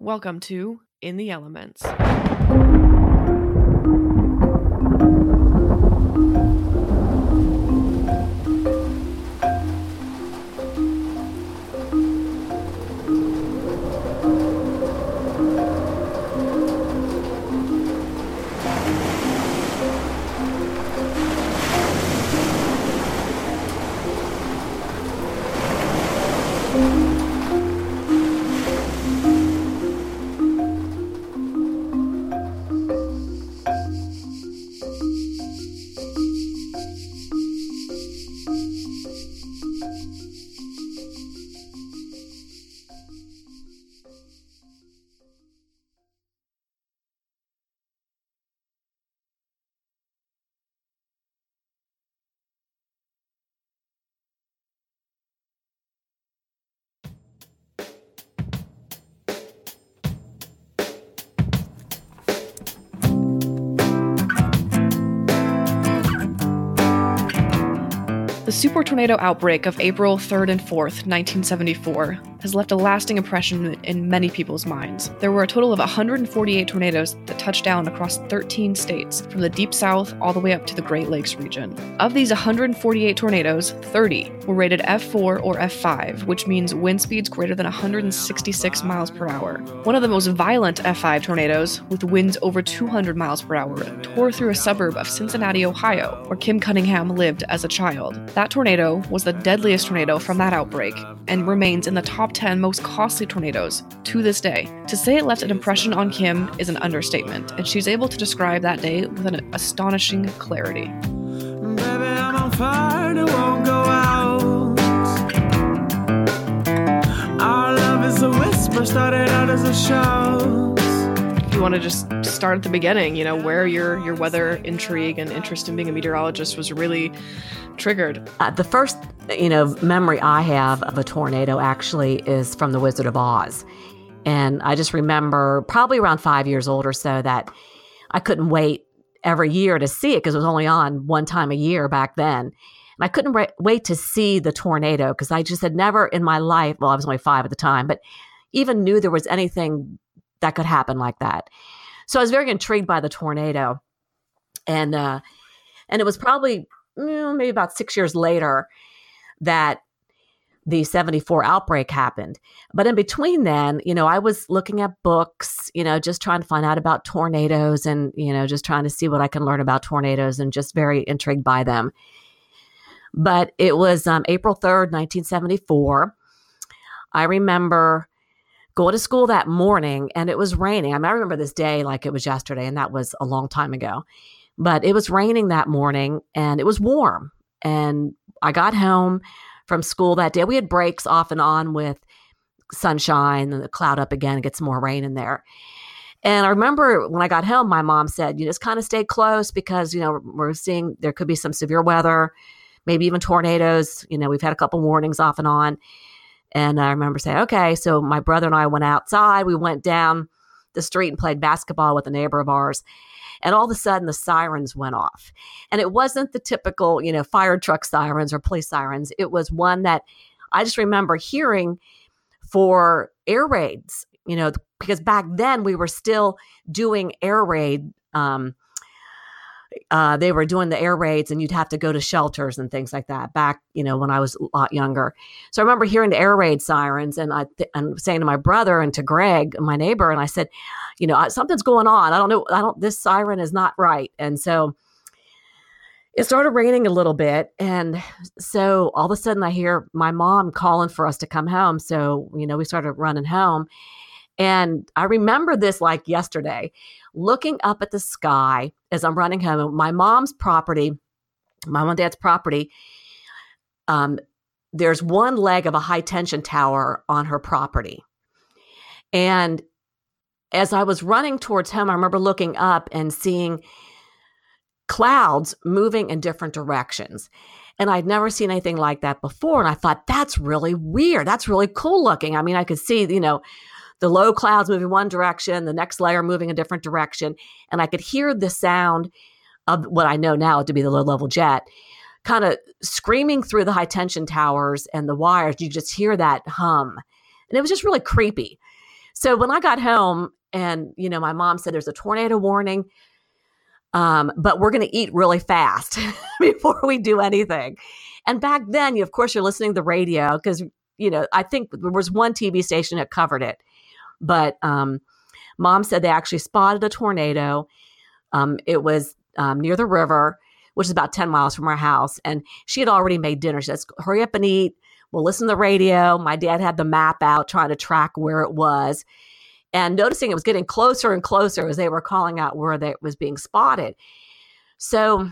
Welcome to In the Elements. The super tornado outbreak of April 3rd and 4th, 1974, has left a lasting impression in many people's minds. There were a total of 148 tornadoes that touched down across 13 states, from the deep south all the way up to the Great Lakes region. Of these 148 tornadoes, 30 were rated F4 or F5, which means wind speeds greater than 166 miles per hour. One of the most violent F5 tornadoes, with winds over 200 miles per hour, tore through a suburb of Cincinnati, Ohio, where Kim Cunningham lived as a child. That tornado was the deadliest tornado from that outbreak and remains in the top 10 most costly tornadoes to this day. To say it left an impression on Kim is an understatement, and she's able to describe that day with an astonishing clarity. Baby, you want to just start at the beginning, you know, where your your weather intrigue and interest in being a meteorologist was really triggered. Uh, the first, you know, memory I have of a tornado actually is from The Wizard of Oz. And I just remember probably around five years old or so that I couldn't wait every year to see it because it was only on one time a year back then. And I couldn't ra- wait to see the tornado because I just had never in my life, well, I was only five at the time, but even knew there was anything that could happen like that. So I was very intrigued by the tornado. And, uh, and it was probably mm, maybe about six years later that the 74 outbreak happened. But in between then, you know, I was looking at books, you know, just trying to find out about tornadoes and, you know, just trying to see what I can learn about tornadoes and just very intrigued by them. But it was um, April 3rd, 1974. I remember going to school that morning and it was raining. I, mean, I remember this day like it was yesterday, and that was a long time ago. But it was raining that morning and it was warm. And I got home from school that day. We had breaks off and on with sunshine and the cloud up again and get some more rain in there. And I remember when I got home, my mom said, you just kind of stay close because, you know, we're seeing there could be some severe weather, maybe even tornadoes. You know, we've had a couple warnings off and on. And I remember saying, okay. So my brother and I went outside. We went down the street and played basketball with a neighbor of ours. And all of a sudden, the sirens went off. And it wasn't the typical, you know, fire truck sirens or police sirens. It was one that I just remember hearing for air raids, you know, because back then we were still doing air raid. Um, uh, they were doing the air raids and you'd have to go to shelters and things like that back, you know, when I was a lot younger. So I remember hearing the air raid sirens and I th- and saying to my brother and to Greg, my neighbor, and I said, you know, something's going on. I don't know. I don't, this siren is not right. And so it started raining a little bit. And so all of a sudden I hear my mom calling for us to come home. So, you know, we started running home. And I remember this like yesterday, looking up at the sky as I'm running home. My mom's property, my mom and dad's property, um, there's one leg of a high tension tower on her property. And as I was running towards home, I remember looking up and seeing clouds moving in different directions. And I'd never seen anything like that before. And I thought, that's really weird. That's really cool looking. I mean, I could see, you know, the low clouds moving one direction, the next layer moving a different direction. And I could hear the sound of what I know now to be the low level jet kind of screaming through the high tension towers and the wires. You just hear that hum. And it was just really creepy. So when I got home, and you know, my mom said there's a tornado warning, um, but we're going to eat really fast before we do anything. And back then, you of course you're listening to the radio because you know I think there was one TV station that covered it, but um, mom said they actually spotted a tornado. Um, it was um, near the river, which is about 10 miles from our house. And she had already made dinner. She says, hurry up and eat. We'll listen to the radio. My dad had the map out trying to track where it was and noticing it was getting closer and closer as they were calling out where it was being spotted. So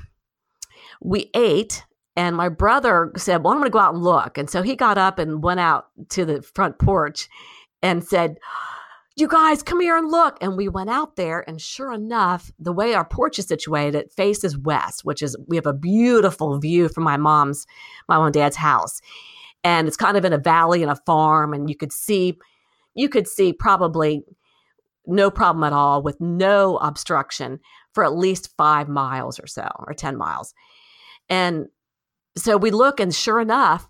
we ate, and my brother said, Well, I'm going to go out and look. And so he got up and went out to the front porch and said, you guys come here and look. And we went out there and sure enough the way our porch is situated it faces west which is we have a beautiful view from my mom's my mom and dad's house. And it's kind of in a valley and a farm and you could see you could see probably no problem at all with no obstruction for at least five miles or so or 10 miles. And so we look and sure enough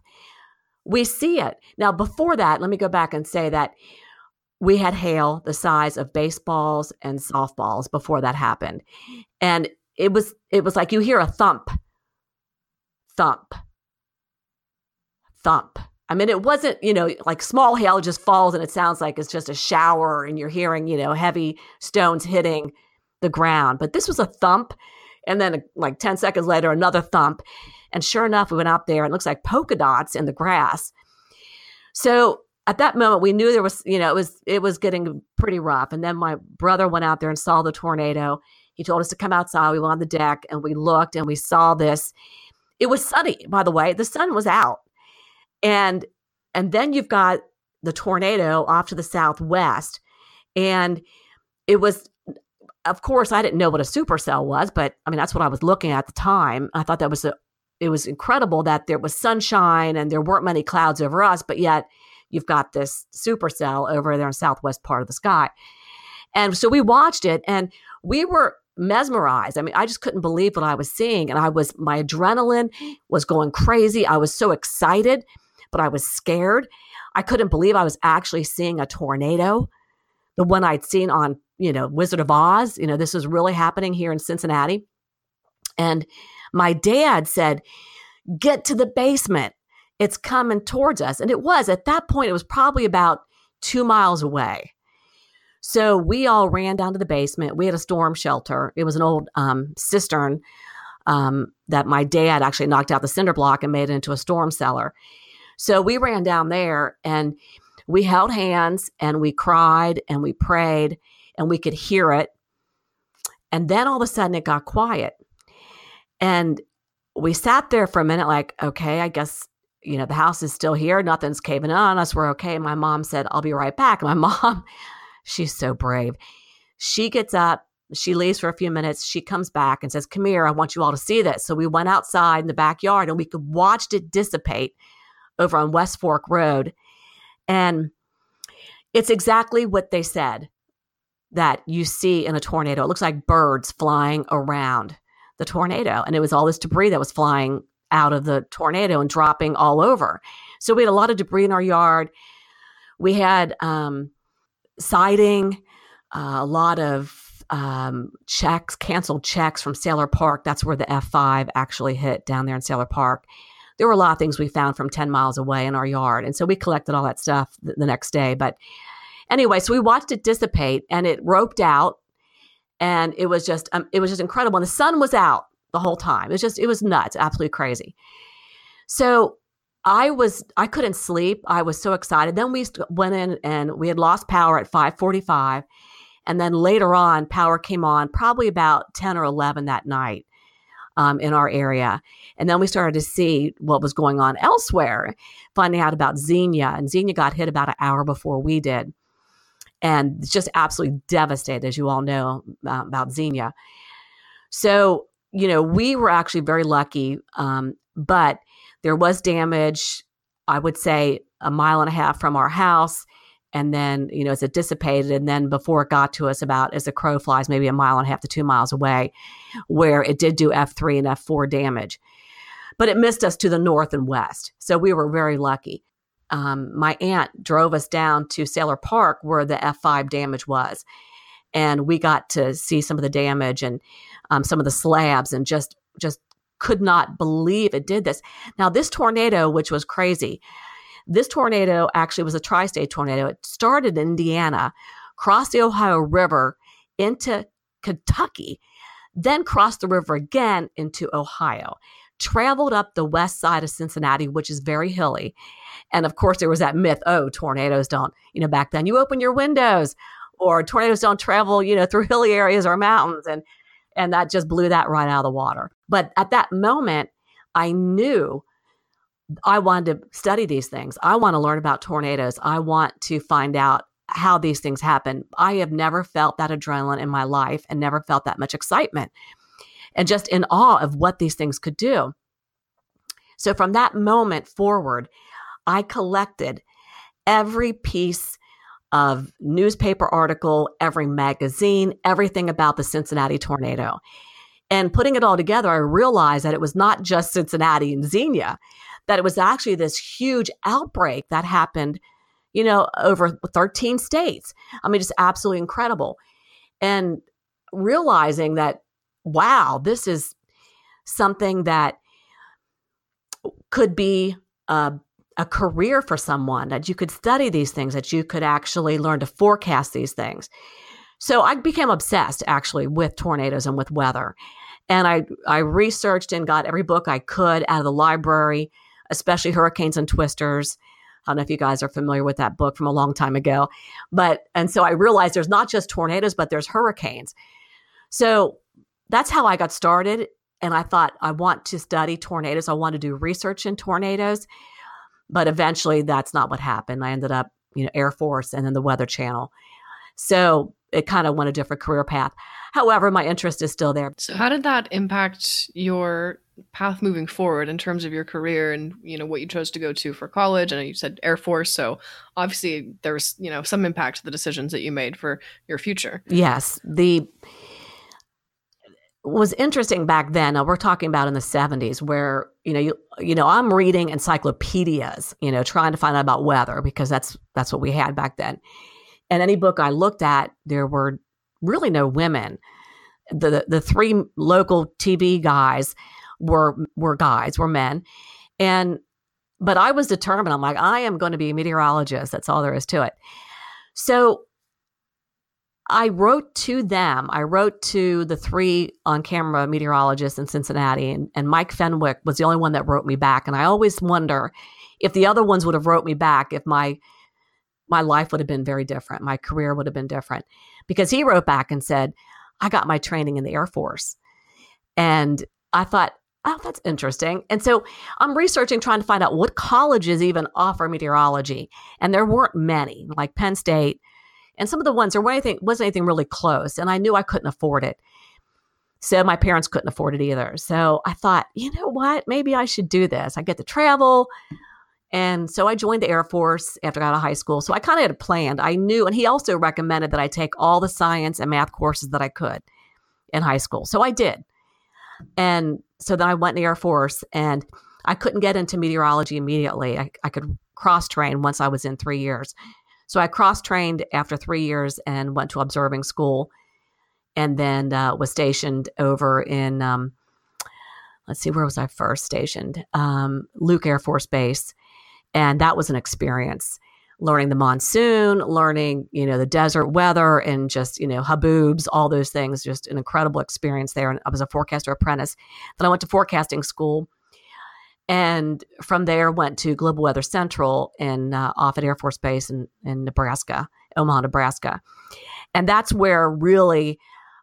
we see it. Now before that let me go back and say that we had hail the size of baseballs and softballs before that happened. And it was it was like you hear a thump thump thump. I mean it wasn't you know like small hail just falls and it sounds like it's just a shower and you're hearing you know heavy stones hitting the ground. But this was a thump and then like 10 seconds later another thump and sure enough we went out there and it looks like polka dots in the grass. So at that moment we knew there was you know it was it was getting pretty rough. And then my brother went out there and saw the tornado. He told us to come outside. We went on the deck and we looked and we saw this. It was sunny by the way. The sun was out. And and then you've got the tornado off to the southwest. And it was of course i didn't know what a supercell was but i mean that's what i was looking at at the time. I thought that was a it was incredible that there was sunshine and there weren't many clouds over us but yet you've got this supercell over there in southwest part of the sky. And so we watched it and we were mesmerized. I mean, I just couldn't believe what I was seeing. And I was, my adrenaline was going crazy. I was so excited, but I was scared. I couldn't believe I was actually seeing a tornado, the one I'd seen on, you know, Wizard of Oz. You know, this was really happening here in Cincinnati. And my dad said, Get to the basement it's coming towards us. And it was at that point, it was probably about two miles away. So we all ran down to the basement. We had a storm shelter. It was an old um, cistern um, that my dad actually knocked out the cinder block and made it into a storm cellar. So we ran down there and we held hands and we cried and we prayed and we could hear it. And then all of a sudden it got quiet. And we sat there for a minute, like, okay, I guess you know, the house is still here. Nothing's caving on us. We're okay. My mom said, I'll be right back. My mom, she's so brave. She gets up, she leaves for a few minutes. She comes back and says, Come here, I want you all to see this. So we went outside in the backyard and we could watch it dissipate over on West Fork Road. And it's exactly what they said that you see in a tornado. It looks like birds flying around the tornado. And it was all this debris that was flying out of the tornado and dropping all over. So we had a lot of debris in our yard. We had um, siding, uh, a lot of um, checks, canceled checks from Sayler Park. That's where the F5 actually hit down there in Sayler Park. There were a lot of things we found from 10 miles away in our yard. And so we collected all that stuff th- the next day. But anyway, so we watched it dissipate and it roped out and it was just um, it was just incredible and the sun was out the whole time. It was just, it was nuts, absolutely crazy. So I was, I couldn't sleep. I was so excited. Then we went in and we had lost power at 545. And then later on, power came on probably about 10 or 11 that night um, in our area. And then we started to see what was going on elsewhere, finding out about Xenia. And Xenia got hit about an hour before we did. And just absolutely devastated, as you all know uh, about Xenia. So you know, we were actually very lucky, um, but there was damage, I would say, a mile and a half from our house. And then, you know, as it dissipated, and then before it got to us, about as the crow flies, maybe a mile and a half to two miles away, where it did do F3 and F4 damage. But it missed us to the north and west. So we were very lucky. Um, my aunt drove us down to Sayler Park where the F5 damage was. And we got to see some of the damage and um, some of the slabs and just, just could not believe it did this. Now, this tornado, which was crazy, this tornado actually was a tri state tornado. It started in Indiana, crossed the Ohio River into Kentucky, then crossed the river again into Ohio, traveled up the west side of Cincinnati, which is very hilly. And of course, there was that myth oh, tornadoes don't, you know, back then you open your windows or tornadoes don't travel, you know, through hilly areas or mountains. And and that just blew that right out of the water. But at that moment, I knew I wanted to study these things. I want to learn about tornadoes. I want to find out how these things happen. I have never felt that adrenaline in my life and never felt that much excitement and just in awe of what these things could do. So from that moment forward, I collected every piece of newspaper article, every magazine, everything about the Cincinnati tornado. And putting it all together, I realized that it was not just Cincinnati and Xenia, that it was actually this huge outbreak that happened, you know, over 13 states. I mean, just absolutely incredible. And realizing that, wow, this is something that could be a a career for someone, that you could study these things, that you could actually learn to forecast these things. So I became obsessed actually with tornadoes and with weather. And I, I researched and got every book I could out of the library, especially Hurricanes and Twisters. I don't know if you guys are familiar with that book from a long time ago. But, and so I realized there's not just tornadoes, but there's hurricanes. So that's how I got started. And I thought, I want to study tornadoes. I want to do research in tornadoes. But eventually, that's not what happened. I ended up, you know, Air Force and then the Weather Channel. So it kind of went a different career path. However, my interest is still there. So how did that impact your path moving forward in terms of your career and you know what you chose to go to for college? I know you said Air Force, so obviously there's you know some impact to the decisions that you made for your future. Yes, the was interesting back then. Now we're talking about in the 70s where, you know, you, you know, I'm reading encyclopedias, you know, trying to find out about weather because that's that's what we had back then. And any book I looked at, there were really no women. The the three local TV guys were were guys, were men. And but I was determined. I'm like, I am going to be a meteorologist. That's all there is to it. So I wrote to them. I wrote to the three on camera meteorologists in Cincinnati, and, and Mike Fenwick was the only one that wrote me back. And I always wonder if the other ones would have wrote me back, if my my life would have been very different, my career would have been different, because he wrote back and said, "I got my training in the Air Force," and I thought, oh, that's interesting. And so I'm researching, trying to find out what colleges even offer meteorology, and there weren't many, like Penn State and some of the ones there wasn't anything, wasn't anything really close, and I knew I couldn't afford it. So my parents couldn't afford it either. So I thought, you know what? Maybe I should do this. I get to travel. And so I joined the Air Force after I got out of high school. So I kind of had it planned. I knew, and he also recommended that I take all the science and math courses that I could in high school. So I did. And so then I went in the Air Force and I couldn't get into meteorology immediately. I, I could cross train once I was in three years. So I cross trained after three years and went to observing school, and then uh, was stationed over in. Um, let's see, where was I first stationed? Um, Luke Air Force Base, and that was an experience. Learning the monsoon, learning you know the desert weather, and just you know haboobs, all those things. Just an incredible experience there. And I was a forecaster apprentice. Then I went to forecasting school and from there went to Global Weather Central in uh, Offutt Air Force Base in, in Nebraska, Omaha, Nebraska. And that's where really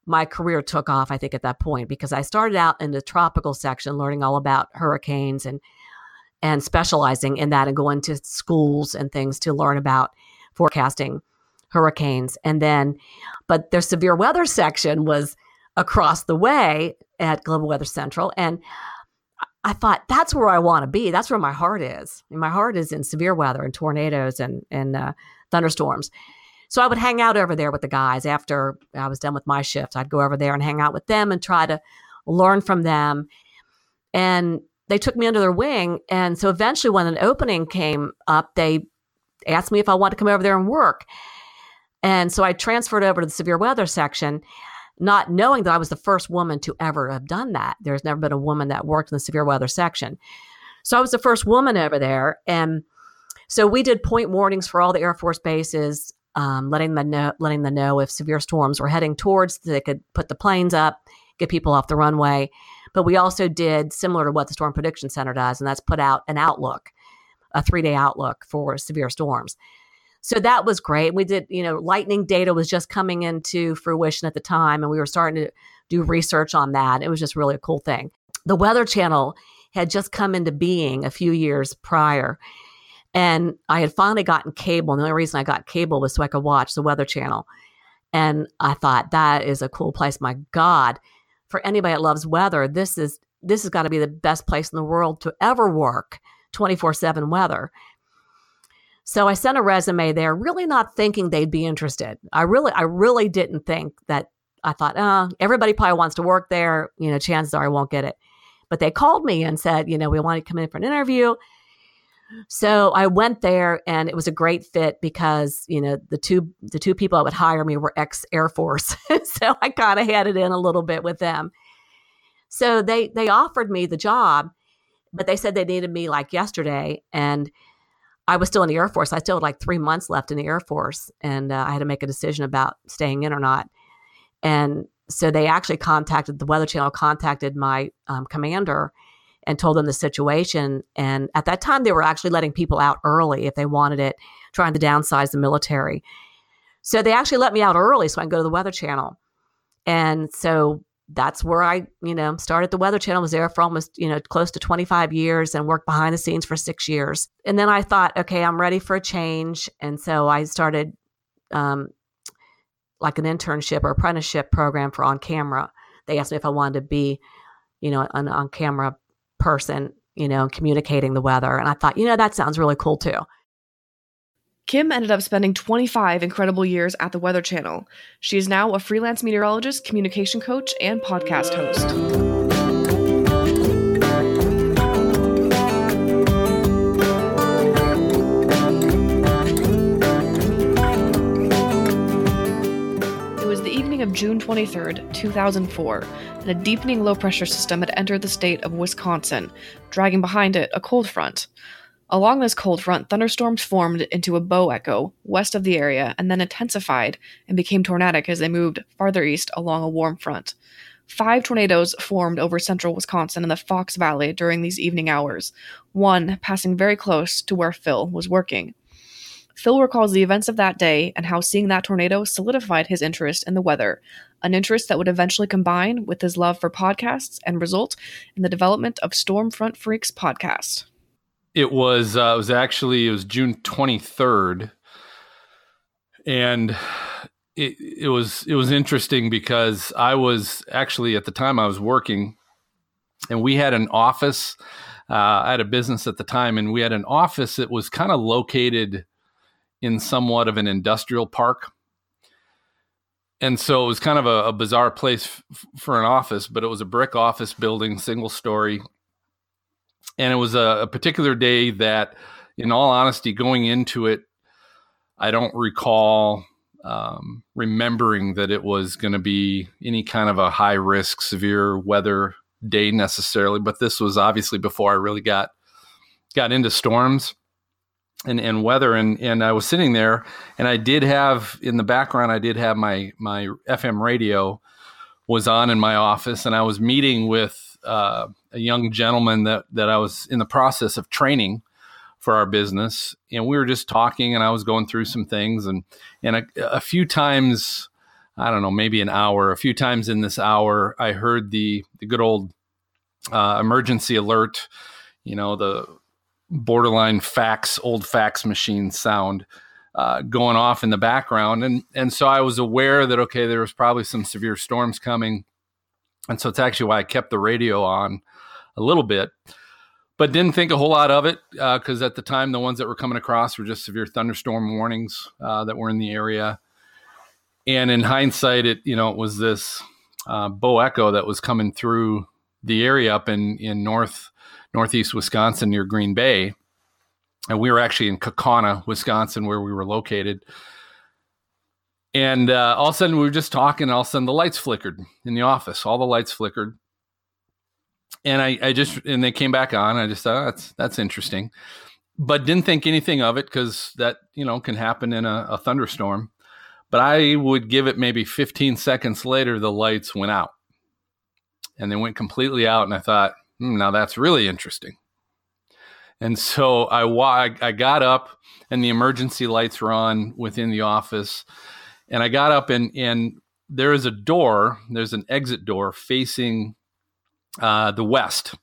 my career took off, I think, at that point, because I started out in the tropical section, learning all about hurricanes and and specializing in that and going to schools and things to learn about forecasting hurricanes. And then, but their severe weather section was across the way at Global Weather Central. And I thought that's where I want to be. That's where my heart is. And my heart is in severe weather and tornadoes and and uh, thunderstorms. So I would hang out over there with the guys after I was done with my shift. I'd go over there and hang out with them and try to learn from them. And they took me under their wing. And so eventually, when an opening came up, they asked me if I wanted to come over there and work. And so I transferred over to the severe weather section, not knowing that I was the first woman to ever have done that. There's never been a woman that worked in the severe weather section. So I was the first woman over there. And so we did point warnings for all the Air Force bases, um, letting them know, letting them know if severe storms were heading towards, they could put the planes up, get people off the runway. But we also did similar to what the Storm Prediction Center does, and that's put out an outlook, a three day outlook for severe storms. So that was great. We did, you know, lightning data was just coming into fruition at the time, and we were starting to do research on that. It was just really a cool thing. The Weather Channel had just come into being a few years prior. And I had finally gotten cable. And the only reason I got cable was so I could watch the Weather Channel. And I thought, that is a cool place. My God, for anybody that loves weather, this is this has got to be the best place in the world to ever work 24-7 weather. So I sent a resume there, really not thinking they'd be interested. I really, I really didn't think that. I thought, oh, everybody probably wants to work there. You know, chances are I won't get it. But they called me and said, you know, we want to come in for an interview. So I went there and it was a great fit because, you know, the two the two people that would hire me were ex Air Force. so I kind of had it in a little bit with them. So they they offered me the job, but they said they needed me like yesterday and I was still in the Air Force. I still had like three months left in the Air Force, and uh, I had to make a decision about staying in or not. And so they actually contacted the Weather Channel, contacted my um, commander, and told them the situation. And at that time, they were actually letting people out early if they wanted it, trying to downsize the military. So they actually let me out early so I can go to the Weather Channel. And so that's where I, you know, started the Weather Channel, was there for almost, you know, close to 25 years and worked behind the scenes for six years. And then I thought, okay, I'm ready for a change. And so I started um, like an internship or apprenticeship program for on camera. They asked me if I wanted to be, you know, an on camera person, you know, communicating the weather. And I thought, you know, that sounds really cool too. Kim ended up spending 25 incredible years at the Weather Channel. She is now a freelance meteorologist, communication coach, and podcast host. It was the evening of June 23rd, 2004, and a deepening low pressure system had entered the state of Wisconsin, dragging behind it a cold front. Along this cold front, thunderstorms formed into a bow echo west of the area and then intensified and became tornadic as they moved farther east along a warm front. Five tornadoes formed over central Wisconsin and the Fox Valley during these evening hours, one passing very close to where Phil was working. Phil recalls the events of that day and how seeing that tornado solidified his interest in the weather, an interest that would eventually combine with his love for podcasts and result in the development of Stormfront Freaks podcast. It was uh, it was actually it was June 23rd, and it it was it was interesting because I was actually at the time I was working, and we had an office. Uh, I had a business at the time, and we had an office that was kind of located in somewhat of an industrial park. And so it was kind of a, a bizarre place f- for an office, but it was a brick office building, single story, and it was a, a particular day that, in all honesty, going into it, I don't recall um, remembering that it was going to be any kind of a high risk, severe weather day necessarily. But this was obviously before I really got got into storms and, and weather. And and I was sitting there, and I did have in the background, I did have my my FM radio was on in my office, and I was meeting with uh, a young gentleman that that I was in the process of training for our business, and we were just talking, and I was going through some things, and and a, a few times, I don't know, maybe an hour, a few times in this hour, I heard the the good old uh, emergency alert, you know, the borderline fax, old fax machine sound. Uh, going off in the background, and and so I was aware that okay, there was probably some severe storms coming, and so it's actually why I kept the radio on a little bit, but didn't think a whole lot of it because uh, at the time the ones that were coming across were just severe thunderstorm warnings uh, that were in the area. And in hindsight, it you know it was this uh, bow echo that was coming through the area up in in north northeast Wisconsin near Green Bay. And we were actually in Kaukauna, Wisconsin, where we were located. And uh, all of a sudden, we were just talking, and all of a sudden, the lights flickered in the office. All the lights flickered. And I, I just, and they came back on. I just thought, oh, that's, that's interesting. But didn't think anything of it because that, you know, can happen in a, a thunderstorm. But I would give it maybe 15 seconds later, the lights went out and they went completely out. And I thought, hmm, now that's really interesting. And so I, I got up and the emergency lights were on within the office. And I got up and, and there is a door, there's an exit door facing uh, the west.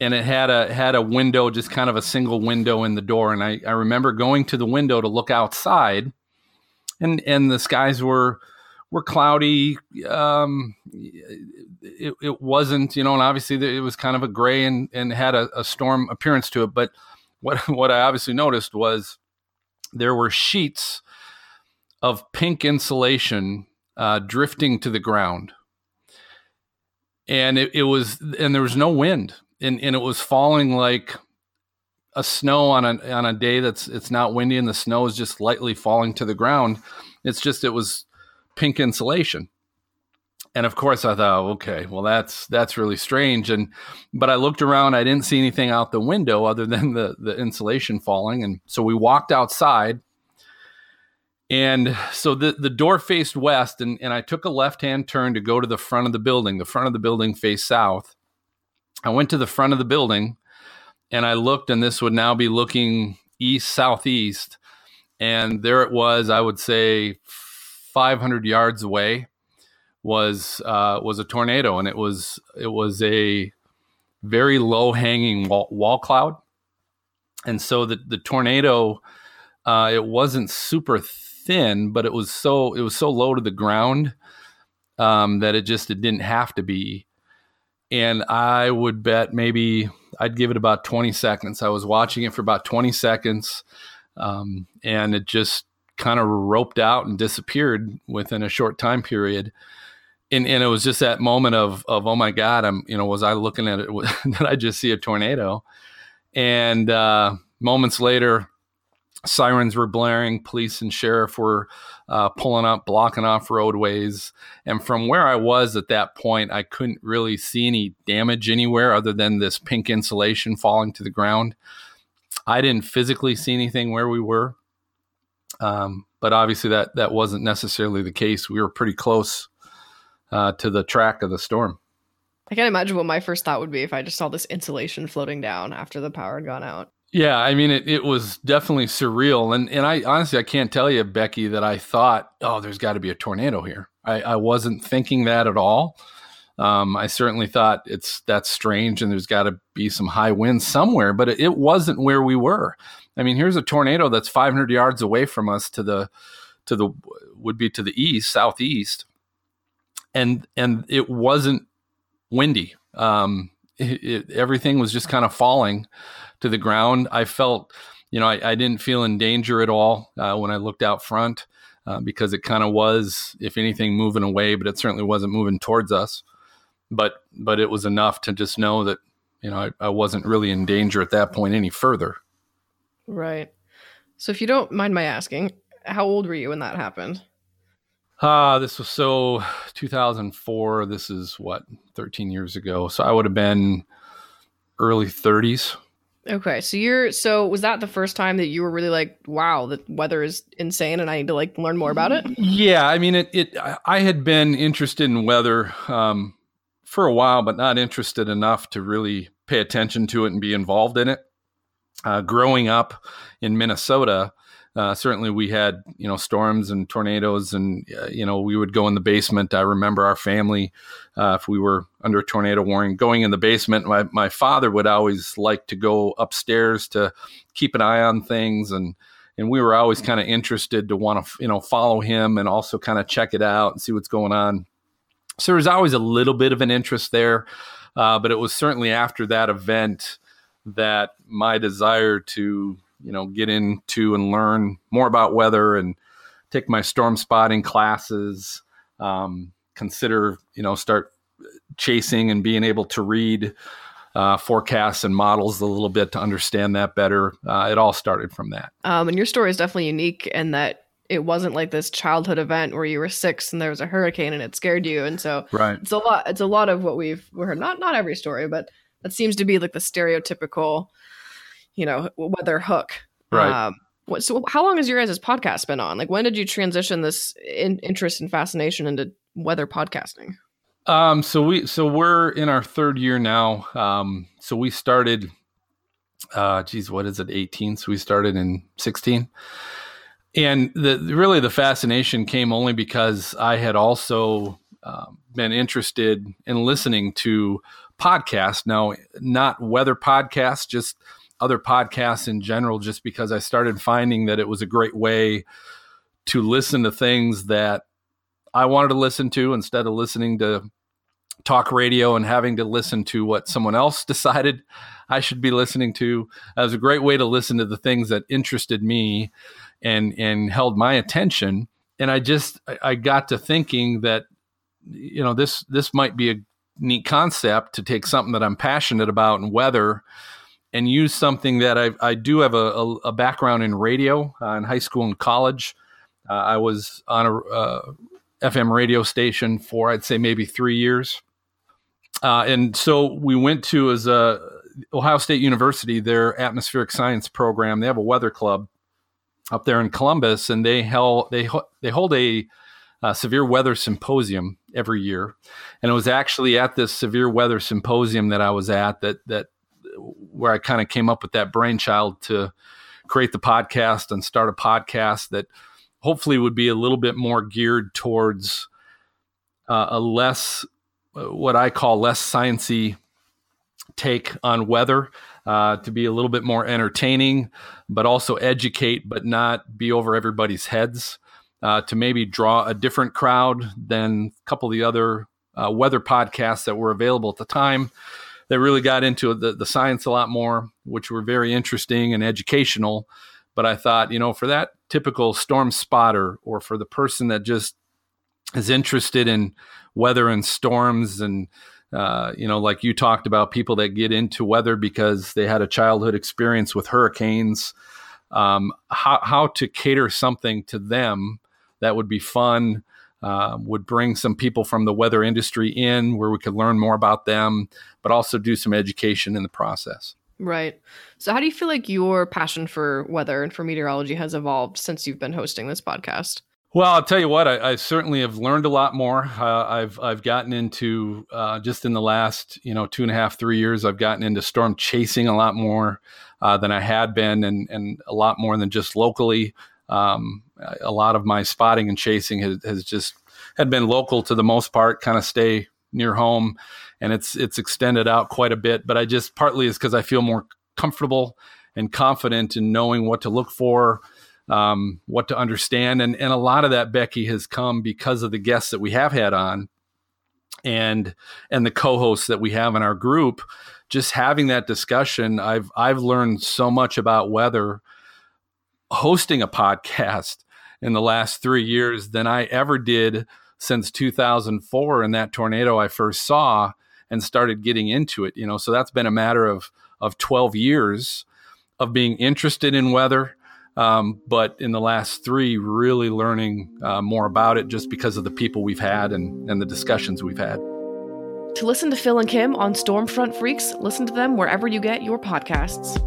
And it had a had a window, just kind of a single window in the door. And I, I remember going to the window to look outside and and the skies were were cloudy. Um, it, it, wasn't, you know, and obviously it was kind of a gray and, and had a, a, storm appearance to it. But what what I obviously noticed was there were sheets of pink insulation uh, drifting to the ground, and it, it was and there was no wind, and and it was falling like a snow on a on a day that's it's not windy and the snow is just lightly falling to the ground. It's just it was pink insulation. And of course I thought, okay, well that's that's really strange. And but I looked around, I didn't see anything out the window other than the the insulation falling. And so we walked outside. And so the, the door faced west, and, and I took a left hand turn to go to the front of the building. The front of the building faced south. I went to the front of the building and I looked, and this would now be looking east southeast, and there it was. I would say 500 yards away was uh, was a tornado, and it was it was a very low hanging wall, wall, cloud, and so the the tornado uh, it wasn't super thin, but it was so it was so low to the ground um, that it just it didn't have to be. And I would bet maybe I'd give it about 20 seconds. I was watching it for about 20 seconds, um, and it just kind of roped out and disappeared within a short time period. And, and it was just that moment of of oh my god, I'm you know was I looking at it? Did I just see a tornado? And uh, moments later, sirens were blaring, police and sheriff were uh, pulling up, blocking off roadways. And from where I was at that point, I couldn't really see any damage anywhere other than this pink insulation falling to the ground. I didn't physically see anything where we were. Um, but obviously that that wasn't necessarily the case. We were pretty close uh, to the track of the storm. I can't imagine what my first thought would be if I just saw this insulation floating down after the power had gone out. Yeah, I mean it, it was definitely surreal. And and I honestly I can't tell you, Becky, that I thought, oh, there's gotta be a tornado here. I, I wasn't thinking that at all. Um, I certainly thought it's that's strange and there's got to be some high winds somewhere, but it, it, wasn't where we were. I mean, here's a tornado that's 500 yards away from us to the to the would be to the east, southeast, and and it wasn't windy. Um, it, it, everything was just kind of falling to the ground. I felt, you know, I, I didn't feel in danger at all uh, when I looked out front uh, because it kind of was, if anything, moving away, but it certainly wasn't moving towards us. But but it was enough to just know that you know I, I wasn't really in danger at that point any further. Right. So if you don't mind my asking, how old were you when that happened? Ah, uh, this was so 2004. This is what 13 years ago. So I would have been early 30s. Okay, so you're so was that the first time that you were really like, wow, the weather is insane, and I need to like learn more about it? Yeah, I mean, it. it I had been interested in weather um, for a while, but not interested enough to really pay attention to it and be involved in it. Uh, growing up in Minnesota, uh, certainly we had you know storms and tornadoes and uh, you know we would go in the basement. I remember our family uh, if we were under a tornado warning going in the basement. My, my father would always like to go upstairs to keep an eye on things and and we were always kind of interested to want to you know follow him and also kind of check it out and see what's going on. So there was always a little bit of an interest there uh, but it was certainly after that event that my desire to you know get into and learn more about weather and take my storm spotting classes um, consider you know start chasing and being able to read uh, forecasts and models a little bit to understand that better. Uh, it all started from that. Um, and your story is definitely unique in that it wasn't like this childhood event where you were six and there was a hurricane and it scared you. And so right. it's a lot. It's a lot of what we've heard. Not not every story, but that seems to be like the stereotypical, you know, weather hook. Right. Um, what, so how long has your guys' podcast been on? Like when did you transition this in, interest and fascination into weather podcasting? Um, so we so we're in our third year now. Um, so we started uh geez, what is it, 18? So we started in 16. And the really the fascination came only because I had also um, been interested in listening to podcasts. Now, not weather podcasts, just other podcasts in general, just because I started finding that it was a great way to listen to things that I wanted to listen to instead of listening to talk radio and having to listen to what someone else decided I should be listening to. It was a great way to listen to the things that interested me and and held my attention. And I just I got to thinking that you know this this might be a neat concept to take something that I'm passionate about and weather and use something that I, I do have a, a, a background in radio uh, in high school and college. Uh, I was on a uh, FM radio station for I'd say maybe three years, uh, and so we went to as a Ohio State University their atmospheric science program. They have a weather club up there in Columbus, and they held they they hold a, severe weather symposium every year, and it was actually at this severe weather symposium that I was at that that where I kind of came up with that brainchild to create the podcast and start a podcast that hopefully would be a little bit more geared towards uh, a less what I call less sciency take on weather uh, to be a little bit more entertaining, but also educate, but not be over everybody's heads. Uh, to maybe draw a different crowd than a couple of the other uh, weather podcasts that were available at the time that really got into the, the science a lot more, which were very interesting and educational. But I thought, you know, for that typical storm spotter or for the person that just is interested in weather and storms and uh, you know, like you talked about people that get into weather because they had a childhood experience with hurricanes. Um, how, how to cater something to them that would be fun, uh, would bring some people from the weather industry in where we could learn more about them, but also do some education in the process. Right. So, how do you feel like your passion for weather and for meteorology has evolved since you've been hosting this podcast? Well, I'll tell you what, I, I certainly have learned a lot more. Uh, I've I've gotten into uh, just in the last you know two and a half three years. I've gotten into storm chasing a lot more uh, than I had been, and and a lot more than just locally. Um, a lot of my spotting and chasing has, has just had been local to the most part, kind of stay near home, and it's it's extended out quite a bit. But I just partly is because I feel more comfortable and confident in knowing what to look for, um, what to understand, and and a lot of that Becky has come because of the guests that we have had on, and and the co-hosts that we have in our group. Just having that discussion, I've I've learned so much about weather hosting a podcast in the last three years than I ever did since 2004 and that tornado I first saw and started getting into it. You know, so that's been a matter of of 12 years of being interested in weather, um, but in the last three, really learning uh, more about it just because of the people we've had and, and the discussions we've had. To listen to Phil and Kim on Stormfront Freaks, listen to them wherever you get your podcasts.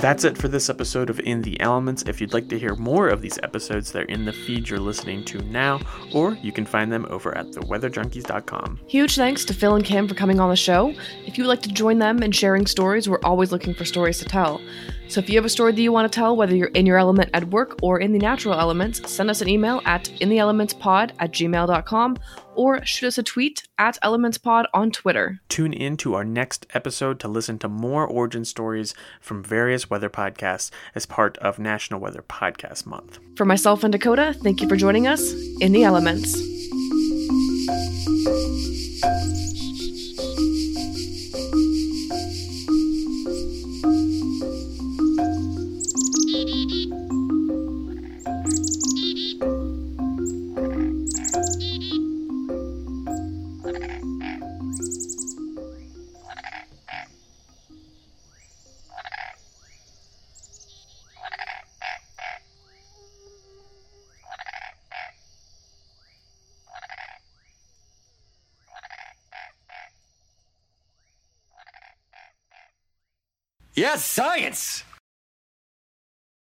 That's it for this episode of In the Elements. If you'd like to hear more of these episodes, they're in the feed you're listening to now, or you can find them over at theweatherjunkies.com. Huge thanks to Phil and Kim for coming on the show. If you would like to join them in sharing stories, we're always looking for stories to tell. So if you have a story that you want to tell, whether you're in your element at work or in the natural elements, send us an email at intheelementspod at gmail.com or shoot us a tweet at elementspod on Twitter. Tune in to our next episode to listen to more origin stories from various weather podcasts as part of National Weather Podcast Month. For myself and Dakota, thank you for joining us in the elements. Science!